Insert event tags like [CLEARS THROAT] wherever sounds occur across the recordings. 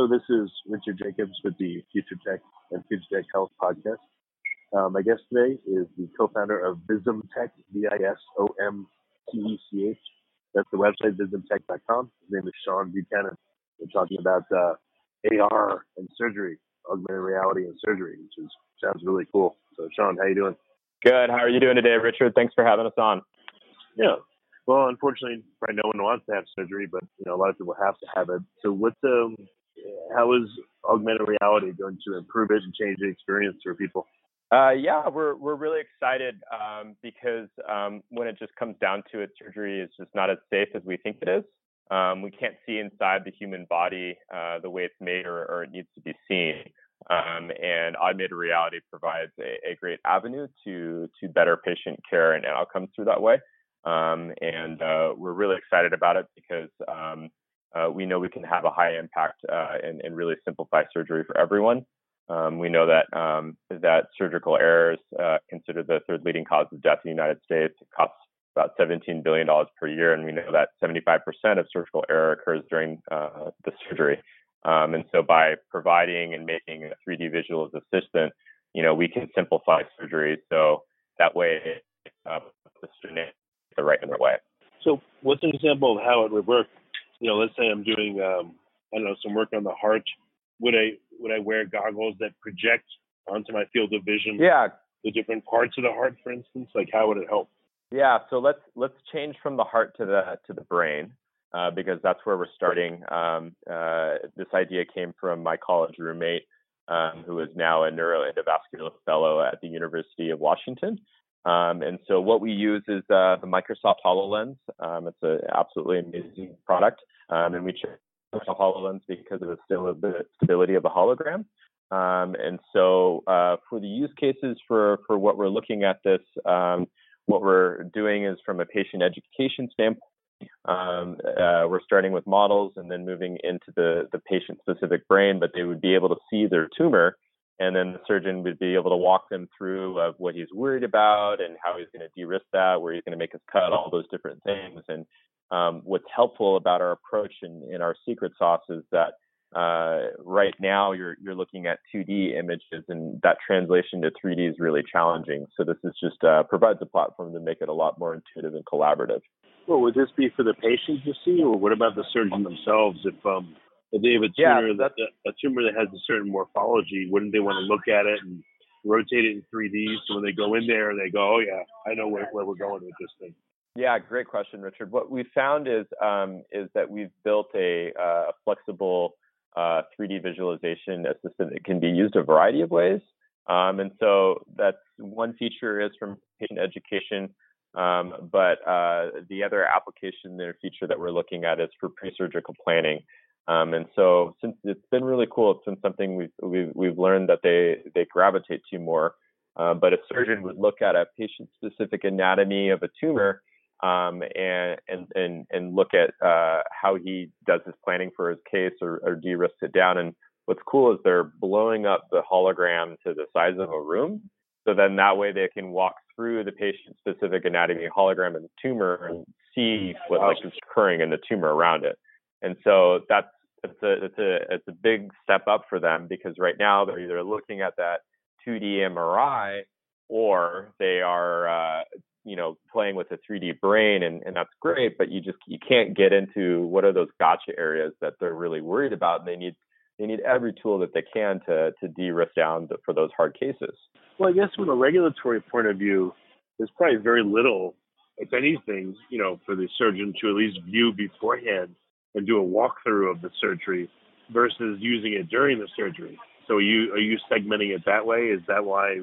Hello, this is Richard Jacobs with the Future Tech and Future Tech Health podcast. Um, my guest today is the co-founder of Visom Tech, V-I-S-O-M-T-E-C-H. That's the website, visomtech.com. His name is Sean Buchanan. We're talking about uh, AR and surgery, augmented reality and surgery, which is sounds really cool. So, Sean, how are you doing? Good. How are you doing today, Richard? Thanks for having us on. Yeah. Well, unfortunately, right, no one wants to have surgery, but you know, a lot of people have to have it. So, what's um, how is augmented reality going to improve it and change the experience for people? Uh, yeah, we're we're really excited um, because um, when it just comes down to it, surgery is just not as safe as we think it is. Um, we can't see inside the human body uh, the way it's made or, or, it needs to be seen. Um, and augmented reality provides a, a, great avenue to to better patient care and outcomes through that way. Um, and uh, we're really excited about it because um, uh, we know we can have a high impact uh, and, and, really simplify surgery for everyone. Um, we know that um, that surgical errors, uh, considered the third leading cause of death in the United States, it costs about 17 billion dollars per year, and we know that 75% of surgical error occurs during uh, the surgery. Um, and so, by providing and making a 3D visual as assistant, you know, we can simplify surgery so that way uh, the right in the way. So, what's an example of how it would work you know, let's say I'm doing, um, I don't know, some work on the heart. Would I would I wear goggles that project onto my field of vision? Yeah. The different parts of the heart, for instance, like how would it help? Yeah. So let's let's change from the heart to the to the brain. Uh, because that's where we're starting. Um, uh, this idea came from my college roommate, um, who is now a neuroendovascular fellow at the University of Washington. Um, and so what we use is uh, the Microsoft HoloLens. Um, it's an absolutely amazing product. Um, and we chose HoloLens because of the stability of the hologram. Um, and so uh, for the use cases for, for what we're looking at this, um, what we're doing is from a patient education standpoint, um, uh, we're starting with models and then moving into the, the patient specific brain, but they would be able to see their tumor and then the surgeon would be able to walk them through of what he's worried about and how he's going to de-risk that, where he's going to make his cut, all those different things. And um, what's helpful about our approach in, in our secret sauce is that uh, right now you're you're looking at 2D images, and that translation to 3D is really challenging. So this is just uh, provides a platform to make it a lot more intuitive and collaborative. Well, would this be for the patient to see, or what about the surgeon themselves? If um, a tumor, yeah, that, a tumor that has a certain morphology, wouldn't they want to look at it and rotate it in 3D? So when they go in there, they go, oh yeah, I know where, where we're going with this thing. Yeah, great question, Richard. What we found is um, is that we've built a, uh, flexible uh, 3D visualization assistant that can be used a variety of ways. Um, and so that's one feature is from patient education. Um, but uh, the other application or feature that we're looking at is for pre-surgical planning. Um, and so since it's been really cool, it's been something we've, we've, we've learned that they, they gravitate to more. Uh, but a surgeon would look at a patient specific anatomy of a tumor um, and, and, and, and look at uh, how he does his planning for his case or, or de-risks it down. And what's cool is they're blowing up the hologram to the size of a room. So then that way they can walk through the patient specific anatomy hologram the tumor and see what like is occurring in the tumor around it. And so that's it's a it's a it's a big step up for them because right now they're either looking at that 2D MRI or they are uh, you know playing with a 3D brain and, and that's great, but you just you can't get into what are those gotcha areas that they're really worried about. And they need they need every tool that they can to to de-risk down for those hard cases. Well, I guess from a regulatory point of view, there's probably very little, if anything, you know, for the surgeon to at least view beforehand and do a walkthrough of the surgery versus using it during the surgery. So are you are you segmenting it that way? Is that why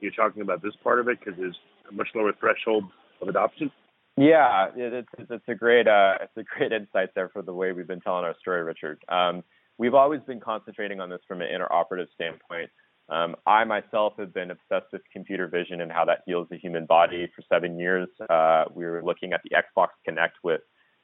you're talking about this part of it because there's a much lower threshold of adoption? Yeah, it's it's a great uh, it's a great insight there for the way we've been telling our story, Richard. Um, we've always been concentrating on this from an interoperative standpoint. Um, I myself have been obsessed with computer vision and how that heals the human body for seven years. Uh, we were looking at the Xbox Kinect with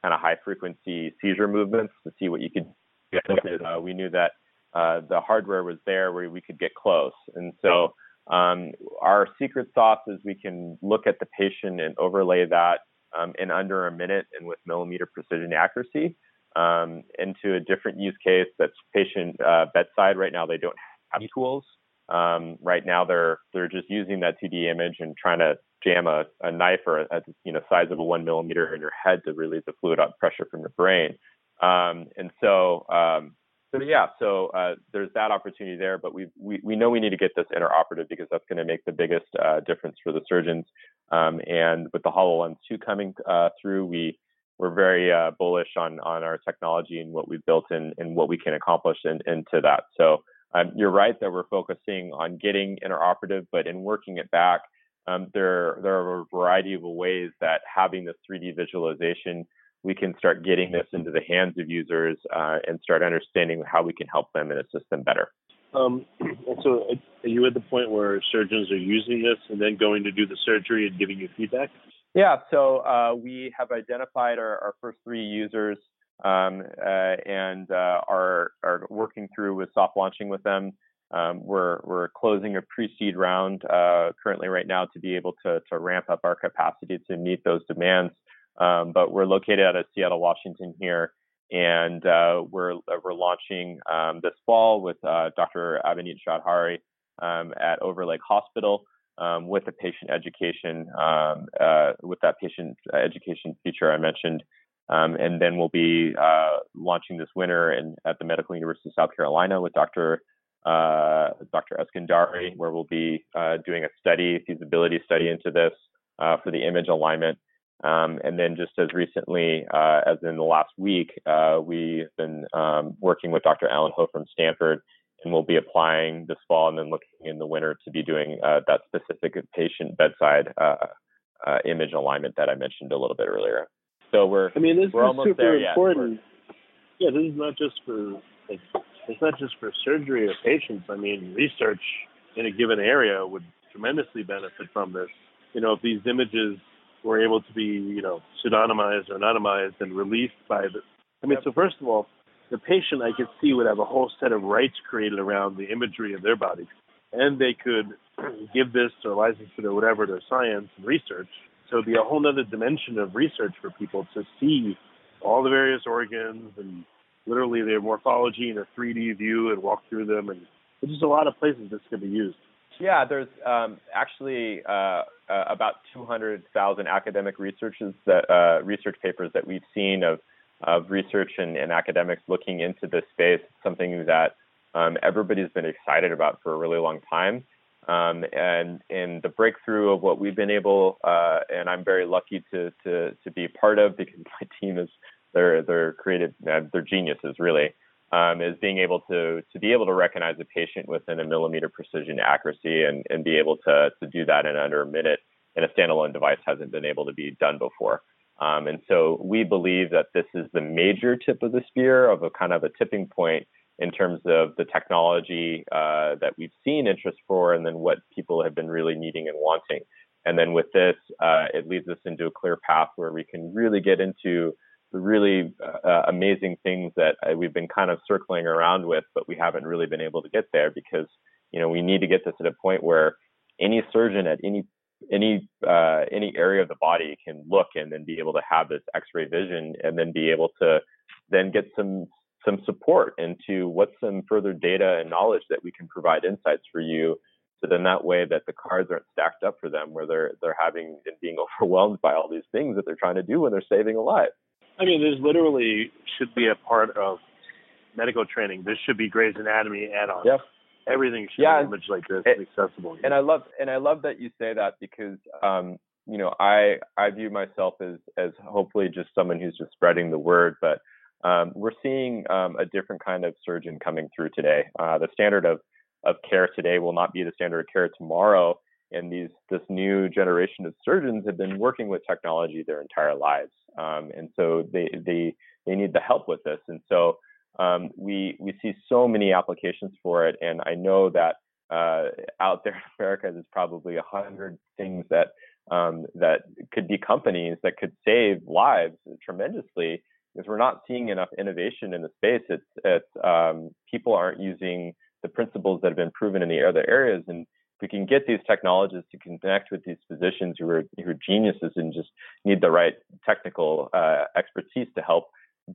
kind of high frequency seizure movements to see what you could. Uh, we knew that uh, the hardware was there where we could get close. And so um, our secret sauce is we can look at the patient and overlay that um, in under a minute and with millimeter precision accuracy um, into a different use case that's patient uh, bedside. Right now, they don't have tools. Um, right now, they're they're just using that 2D image and trying to jam a, a knife or a, you know size of a one millimeter in your head to release the fluid pressure from your brain. Um, and so, um, so yeah, so uh, there's that opportunity there, but we, we we know we need to get this interoperative because that's going to make the biggest uh, difference for the surgeons. Um, and with the Hololens 2 coming uh, through, we we're very uh, bullish on on our technology and what we've built and, and what we can accomplish in, into that. So um, you're right that we're focusing on getting interoperative, but in working it back, um, there there are a variety of ways that having this 3D visualization, we can start getting this into the hands of users uh, and start understanding how we can help them and assist them better. Um, [CLEARS THROAT] and so, are you at the point where surgeons are using this and then going to do the surgery and giving you feedback? Yeah, so uh, we have identified our, our first three users um, uh, and uh, are are working through with soft launching with them. Um, we're we're closing a pre-seed round uh, currently right now to be able to to ramp up our capacity to meet those demands. Um, but we're located out of Seattle, Washington here, and uh, we're we're launching um, this fall with uh, Dr. Avanit Chaudhary um, at Overlake Hospital um, with the patient education, um, uh, with that patient education feature I mentioned. And then we'll be uh, launching this winter in, at the Medical University of South Carolina with Dr. Uh, Dr. Eskandari, where we'll be uh, doing a study, feasibility study into this uh, for the image alignment. Um, and then just as recently uh, as in the last week, we've been um, working with Dr. Alan Ho from Stanford and we'll be applying this fall and then looking in the winter to be doing uh, that specific patient bedside uh, uh, image alignment that I mentioned a little bit earlier. So we're I mean this we're is super important. Yeah, this is not just for like, it's not just for surgery or patients. I mean, research in a given area would tremendously benefit from this. You know, if these images were able to be, you know, pseudonymized or anonymized and released by the I mean, so first of all, the patient I could see would have a whole set of rights created around the imagery of their body. And they could [CLEARS THROAT] give this or license it or whatever to science and research. So it'd be a whole other dimension of research for people to see all the various organs and literally their morphology in a 3D view and walk through them. And there's just a lot of places this could be used. Yeah, there's um, actually uh, uh, about 200,000 academic researches that uh, research papers that we've seen of of research and, and academics looking into this space. It's something that um, everybody's been excited about for a really long time. Um, and and the breakthrough of what we've been able, uh, and I'm very lucky to to to be part of because [LAUGHS] my team is they're creative, uh, they're geniuses really. Um, is being able to to be able to recognize a patient within a millimeter precision accuracy and and be able to to do that in under a minute and a standalone device hasn't been able to be done before. Um, and so we believe that this is the major tip of the spear of a kind of a tipping point in terms of the technology uh, that we've seen interest for, and then what people have been really needing and wanting. And then with this, uh, it leads us into a clear path where we can really get into the really uh, amazing things that uh, we've been kind of circling around with, but we haven't really been able to get there because you know we need to get this at a point where any surgeon at any any uh, any area of the body can look and then be able to have this X-ray vision and then be able to then get some some support into what's some further data and knowledge that we can provide insights for you. So then that way that the cards aren't stacked up for them where they're they're having and being [LAUGHS] overwhelmed by all these things that they're trying to do when they're saving a life. I mean, there's literally should be a part of medical training. This should be Gray's Anatomy add-on. Yep. Everything should yeah, be image like this it, accessible. And I love and I love that you say that because um, you know I I view myself as as hopefully just someone who's just spreading the word, but um, we're seeing um, a different kind of surgeon coming through today. Uh, the standard of of care today will not be the standard of care tomorrow. And these this new generation of surgeons have been working with technology their entire lives, um, and so they they they need the help with this. And so um, we we see so many applications for it, and I know that uh, out there in [LAUGHS] America, there's probably a hundred things that um, that could be companies that could save lives tremendously because we're not seeing enough innovation in the space. It's it's um, people aren't using the principles that have been proven in the other areas, and if we can get these technologists to connect with these physicians who are who are geniuses and just need the right technical uh, expertise to help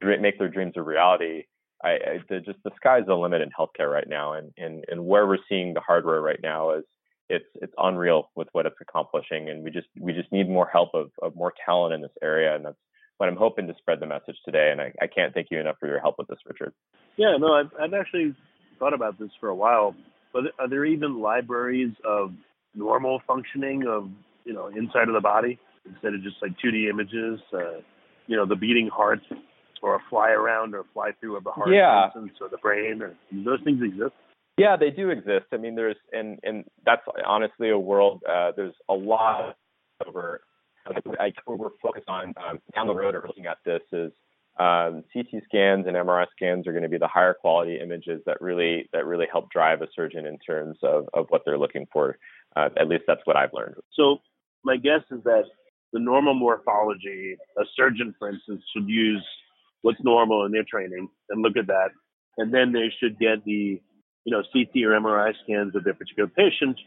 make their dreams a reality, I, I the, just the sky's the limit in healthcare right now, and, and and where we're seeing the hardware right now is it's it's unreal with what it's accomplishing, and we just we just need more help of, of more talent in this area, and that's what I'm hoping to spread the message today. And I, I can't thank you enough for your help with this, Richard. Yeah, no, I've, I've actually thought about this for a while. But are there even libraries of normal functioning of you know inside of the body instead of just like 2D images? Uh, you know, the beating heart or a fly around or fly through of the heart, yeah. for instance, or the brain, or those things exist. Yeah, they do exist. I mean, there's and and that's honestly a world. Uh, there's a lot of over. I, we're focused on um, down the road or looking at this is um, CT scans and MRI scans are going to be the higher quality images that really that really help drive a surgeon in terms of, of what they're looking for. Uh, at least that's what I've learned. So my guess is that the normal morphology, a surgeon, for instance, should use what's normal in their training and look at that. And then they should get the, you know, CT or MRI scans of their particular patient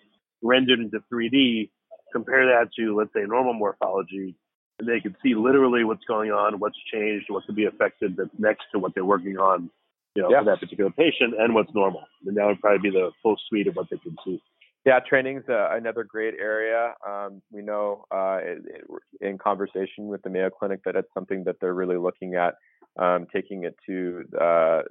rendered into 3D, compare that to, let's say, normal morphology, and they can see literally what's going on, what's changed, what could be affected that's next to what they're working on, you know, yeah. for that particular patient and what's normal. And that would probably be the full suite of what they can see. Yeah, training's uh, another great area. Um, we know uh, it, it, in conversation with the Mayo Clinic that it's something that they're really looking at um, taking it to uh,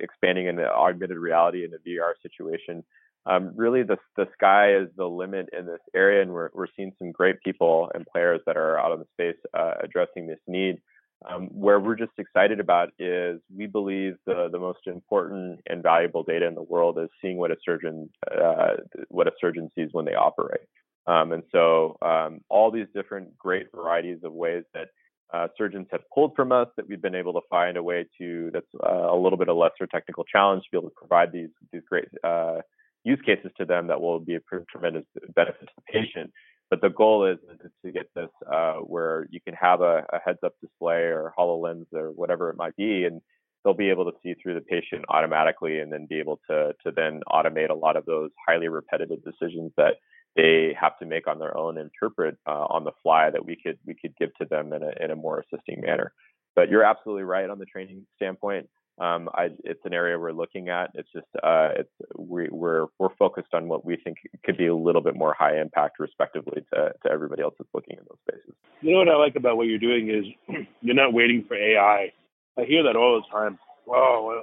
expanding into augmented reality in a VR situation. Um, really, the the sky is the limit in this area, and we're we're seeing some great people and players that are out of the space uh, addressing this need. Um, where we're just excited about is we believe the the most important and valuable data in the world is seeing what a surgeon uh, what a surgeon sees when they operate. Um, and so um, all these different great varieties of ways that uh, surgeons have pulled from us that we've been able to find a way to that's uh, a little bit of lesser technical challenge to be able to provide these these great uh, use cases to them that will be a tremendous benefit to the patient. But the goal is, is to get this uh, where you can have a, a heads-up display or HoloLens or whatever it might be, and they'll be able to see through the patient automatically, and then be able to to then automate a lot of those highly repetitive decisions that they have to make on their own, interpret uh, on the fly that we could we could give to them in a in a more assisting manner. But you're absolutely right on the training standpoint. Um, I, it's an area we're looking at. It's just uh, it's we, we're we're focused on what we think could be a little bit more high impact, respectively, to to everybody else that's looking in those spaces. You know what I like about what you're doing is [CLEARS THROAT] you're not waiting for AI. I hear that all the time. Oh,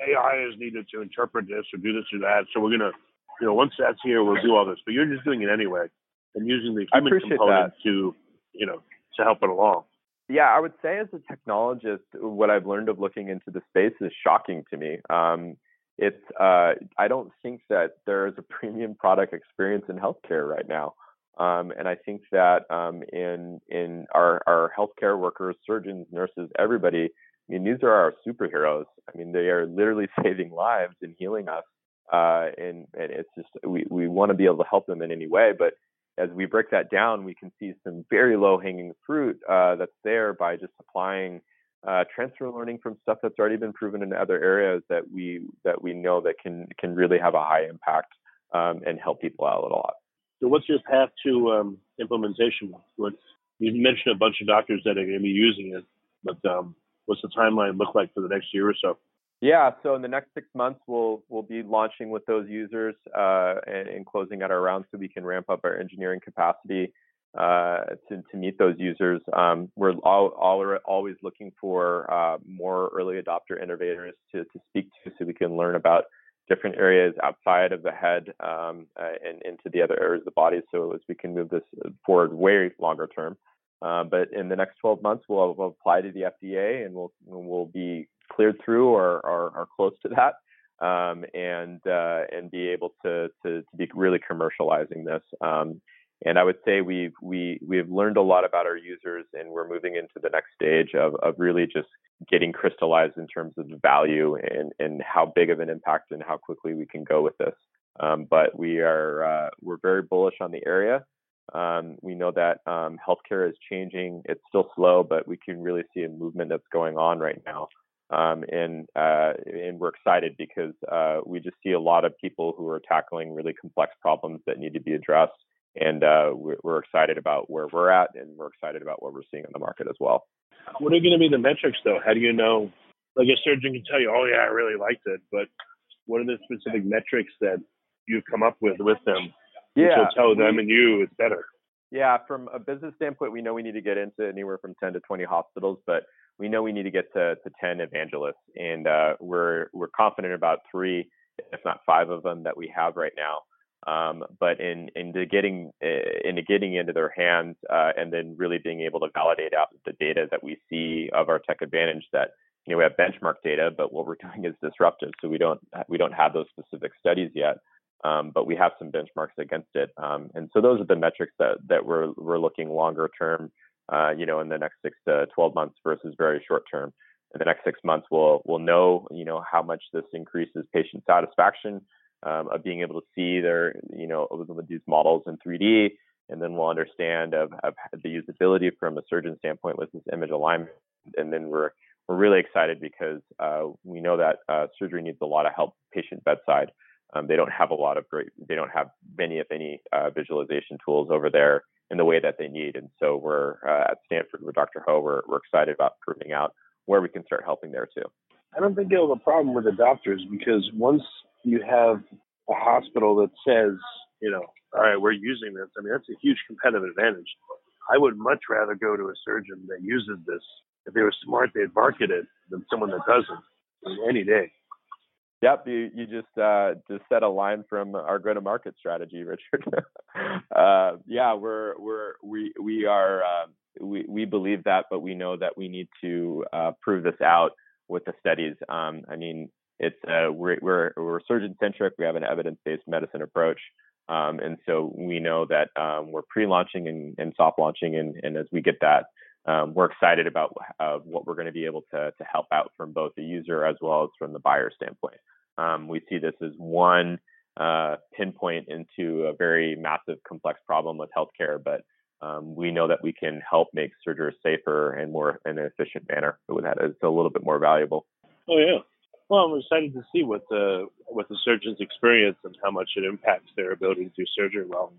AI is needed to interpret this or do this or that, so we're gonna you know, once that's here, we'll do all this. But you're just doing it anyway and using the human component that. to, you know, to help it along. Yeah, I would say as a technologist, what I've learned of looking into the space is shocking to me. Um, it's uh, I don't think that there is a [LAUGHS] premium product experience in healthcare right now. Um, and I think that um, in in our our healthcare workers, surgeons, nurses, everybody, I mean, these are our superheroes. I mean, they are literally [LAUGHS] saving lives and healing us uh, and, and it's just we, we want to be able to help them in any way but as we break that down we can see some very low hanging fruit uh, that's there by just applying uh, transfer learning from stuff that's already been proven in other areas that we that we know that can can really have a high impact um, and help people out a lot So, what's your path to um, implementation? You mentioned a bunch of doctors that are going to be using it, but um, what's the timeline look like for the next year or so? Yeah, so in the next six months, we'll we'll be launching with those users uh, and, and, closing out our round so we can ramp up our engineering capacity uh, to to meet those users. Um, we're all, all always looking for uh, more early adopter innovators to to speak to so we can learn about different areas outside of the head um, uh, and into the other areas of the body so as we can move this forward way longer term. Uh, but in the next 12 months, we'll, we'll, apply to the FDA and we'll we'll be cleared through or, or close to that, um, and uh, and be able to, to, to be really commercializing this. Um, and I would say we've we we've learned a lot about our users, and we're moving into the next stage of of really just getting crystallized in terms of the value and and how big of an impact and how quickly we can go with this. Um, but we are uh, we're very bullish on the area. Um, we know that um, healthcare is changing. It's still slow, but we can really see a movement that's going on right now. Um, and uh, and we're excited because uh, we just see a lot of people who are tackling really complex problems that need to be addressed, and uh, we're, we're, excited about where we're at, and we're excited about what we're seeing in the market as well. What are going to be the metrics, though? How do you know? Like a surgeon can tell you, "Oh yeah, I really liked it," but what are the specific metrics that you've come up with with them? Yeah, will tell them and you it's better. Yeah, from a business standpoint, we know we need to get into anywhere from 10 to 20 hospitals, but we know we need to get to, to 10 evangelists, and uh, we're we're confident about three, if not five of them that we have right now. Um, but in into getting uh, into getting into their hands uh, and then really being able to validate out the data that we see of our tech advantage that you know we have benchmark data, but what we're [LAUGHS] doing is disruptive, so we don't we don't have those specific studies yet. Um, but we have some benchmarks against it, um, and so those are the metrics that that we're we're looking longer term uh, you know, in the next six to 12 months versus very short term. In the next six months, we'll we'll know, you know, how much this increases patient satisfaction um, of being able to see their, you know, these models in 3D, and then we'll understand of, of the usability from a surgeon standpoint with this image alignment, and then we're we're really excited because uh, we know that uh, surgery needs a lot of help patient bedside. Um, they don't have a lot of great, they don't have many, if any, uh, visualization tools over there in the way that they need. And so we're uh, at Stanford with Dr. Ho, we're, we're excited about proving out where we can start helping there too. I don't think you'll have a problem with the doctors because once you have a hospital that says, you know, all right, we're using this, I mean, that's a huge competitive advantage. I would much rather go to a surgeon that uses this. If they were smart, they'd market it than someone that doesn't any day. Yep, you you just uh, just set a line from our go to market strategy, [LAUGHS] Richard. uh, yeah, we're we're we we are uh, we we believe that, but we know that we need to uh, prove this out with the studies. Um, I mean, it's uh, we're we're we're surgeon centric. We have an evidence based medicine approach. Um, and so we know that um, we're pre-launching and, and, soft launching, and, and, as we get that, um, we're excited about uh, what we're going to be able to, to help out from both the user as well as from the buyer standpoint. Um, we see this as one uh, pinpoint into a very massive, complex problem with healthcare, but um, we know that we can help make surgery safer and more in an efficient manner. So that is a little bit more valuable. Oh yeah. Well, I'm excited to see what the what the surgeons experience and how much it impacts their ability to do surgery well.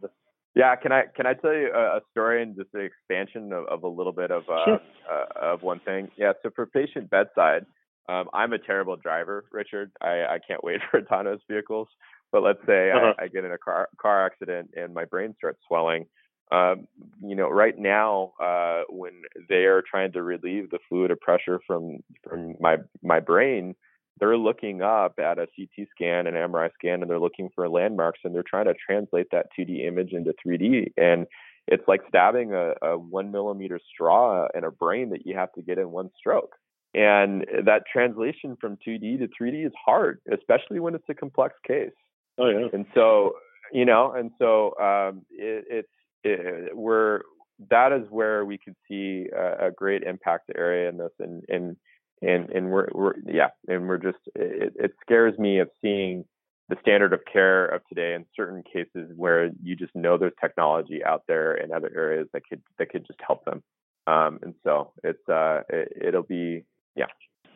Yeah, can I can I tell you a, a story and just the expansion of, of a little bit of uh, sure. uh, of one thing? Yeah, so for patient bedside, um, I'm a terrible driver, Richard. I, I can't wait [LAUGHS] for autonomous vehicles. But let's say uh-huh. I, I, get in a car car accident and my brain starts swelling. Um, you know, right now, uh, when they are trying to relieve the fluid of pressure from from my my brain, they're looking up at a CT scan, an MRI scan, and they're looking for landmarks, and they're trying to translate that 2D image into 3D. And it's like stabbing a, a one millimeter straw in a brain that you have to get in one stroke. And that translation from 2D to 3D is hard, especially when it's a complex case. Oh yeah. And so, you know, and so um, it, it's it, we're that is where we could see a, a, great impact area in this, and and and and we're we're yeah, and we're just it, it scares me of seeing the standard of care of today in certain cases where you just know there's technology out there in other areas that could that could just help them. Um, and so it's uh, it, will be yeah.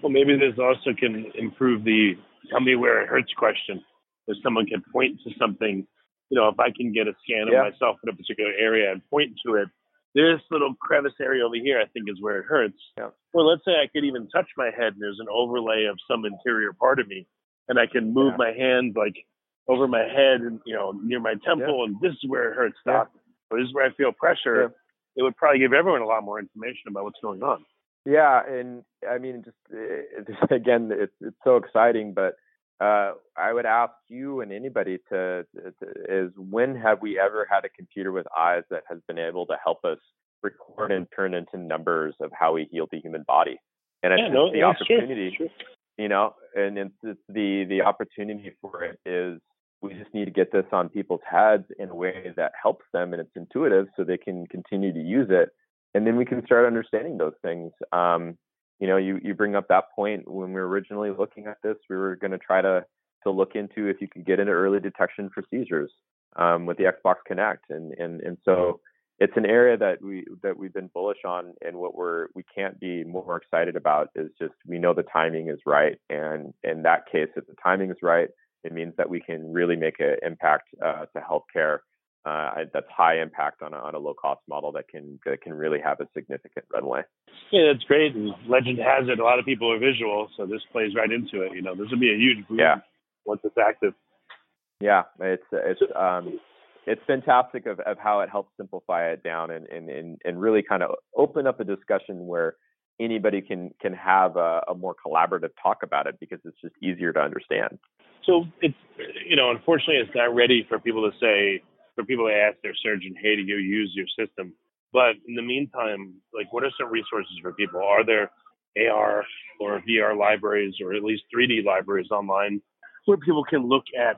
Well, maybe this also can improve the tell me where it hurts question. If someone can point to something you know, if I can get a scan of myself in a particular area and point to it, this little crevice area over here, I think, is where it hurts. Yeah. Or let's say I could even touch my head and there's an overlay of some interior part of me, and I can move yeah. my hand like over my head and you know near my temple, yeah. and this is where it hurts. Stop. Or this is where I feel pressure. It would probably give everyone a lot more information about what's going on. Yeah, and I mean, just, it, eh, [LAUGHS] again, it's it's so exciting, but uh, I would ask you and anybody to, to, is when have we ever had a computer with eyes that has been able to help us record and turn into numbers of how we heal the human body? And it's yeah, no, the opportunity, you know, and it's, it's the the opportunity for it is we just need to get this on people's heads in a way that helps them and it's intuitive so they can continue to use it. And then we can start understanding those things. Um, you know, you, you bring up that point when we were originally looking at this, we were going to try to to look into if you could get into early detection for seizures um, with the Xbox Kinect, and and and so it's an area that we that we've been bullish on, and what we're we can't be more excited about is just we know the timing is right, and in that case, if the timing is right, it means that we can really make an impact uh, to healthcare uh, that's high impact on a, on a low cost model that can that can really have a significant runway. Yeah, that's great. And legend has it, a lot of people are visual, so this plays right into it. You know, this would be a huge boom yeah. once it's active. Yeah, it's it's um, it's fantastic of, of how it helps simplify it down and, and, and, and really kind of open up a discussion where anybody can can have a, a more collaborative talk about it because it's just easier to understand. So it's you know, unfortunately, it's not ready for people to say for people to ask their surgeon, hey, to you use your system? But in the meantime, like, what are some resources for people? Are there AR or VR libraries, or at least 3D libraries online, where people can look at,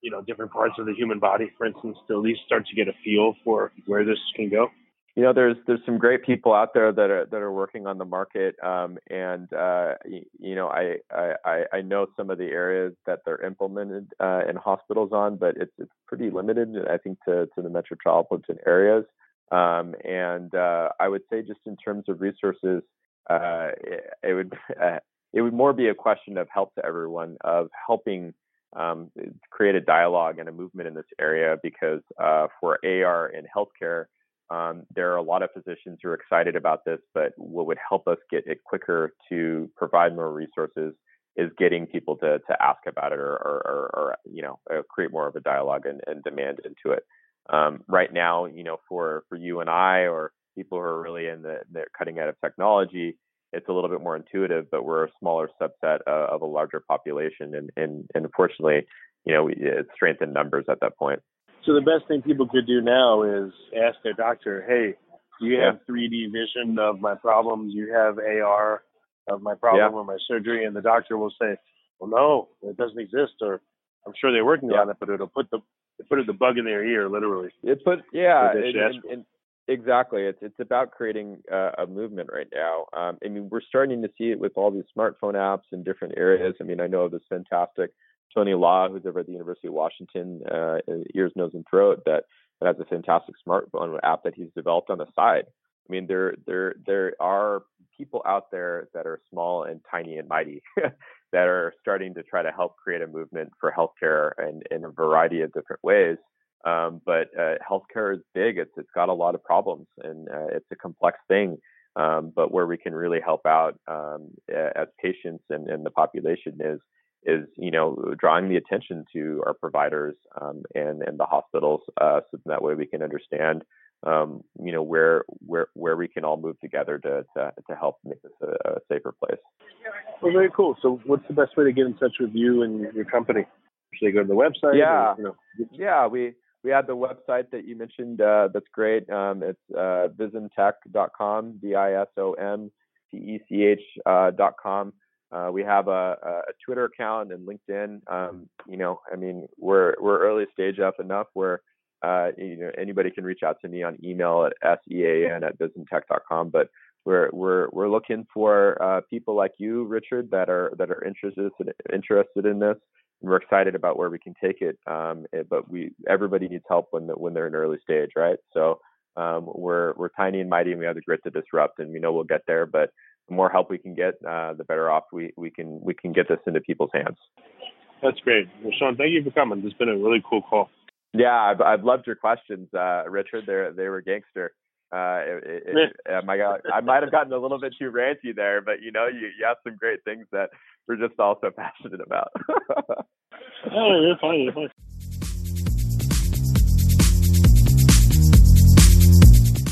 you know, different parts of the human body, for instance, to at least start to get a feel for where this can go? You know there's there's some great people out there that are that are working on the market um, and uh, you know I, I I know some of the areas that they're implemented uh, in hospitals on but it's it's pretty limited I think to to the metropolitan areas. Um, and uh, I would say just in terms of resources uh, it, it, would [LAUGHS] it would more be a question of help to everyone of helping um, create a dialogue and a movement in this area because uh, for AR in healthcare um, there are a lot of physicians who are excited about this, but what would help us get it quicker to provide more resources is getting people to to ask about it or or, or, or you know uh, create more of a dialogue and, and demand into it. Um, right now, you know, for for you and I or people who are really in the, the cutting edge of technology, it's a little bit more intuitive, but we're a smaller subset of, of a larger population, and and, and unfortunately, you know, it's strength in numbers at that point. So the best thing people could do now is ask their doctor, "Hey, do you have 3D vision of my problem? Do you have AR of my problem yeah. or my surgery?" And the doctor will say, "Well, no, it doesn't exist," or "I'm sure they're working yeah. on it, but it'll put the it put the bug in their ear, literally." It put yeah, and, and, and, exactly. It's it's about creating uh, a movement right now. Um, I mean, we're starting to see it with all these smartphone apps in different areas. I mean, I know of this fantastic Tony Law, who's over at the University of Washington, uh, ears, nose, and throat, that, that has a fantastic smartphone app that he's developed on the side. I mean, there there there are people out there that are small and tiny and mighty [LAUGHS] that are starting to try to help create a movement for healthcare and in a variety of different ways. Um, but uh, healthcare is big; it's it's got a lot of problems, and uh, it's a complex thing. Um, but where we can really help out um, as patients and, and the population is is you know drawing the attention to our providers um, and and the hospitals uh, so that way we can understand um, you know where where where we can all move together to to, to help make this a, a, safer place. Well, very cool. So, what's the best way to get in touch with you and your company? Should they go to the website? Yeah, or, you know? yeah. We we have the website that you mentioned. Uh, that's great. Um, it's uh, visomtech.com, v i s o m t e c h uh, dot com. Uh, we have a, a, Twitter account and LinkedIn. Um, you know, I mean, we're we're early stage up enough where uh, you know anybody can reach out to me on email at sean at visomtech.com. But we're we're we're looking for uh, people like you, Richard, that are that are interested interested in this, and we're excited about where we can take it. Um, eh, but we everybody needs help when when they're in early stage, right? So um, we're we're tiny and mighty, and we have the grit to disrupt, and we know we'll get there. But the more help we can get, uh, the better off we, we can we can get this into people's hands. That's great. Well, Sean, thank you for coming. This has been a really cool call. Yeah, I've, I've loved your questions, uh, Richard. They they were gangster. Uh, it, it, it, my God, I might have gotten a little bit too ranty there, but you know, you, you have some great things that we're just all so [LAUGHS] passionate about. [LAUGHS] oh, you're fine. You're fine.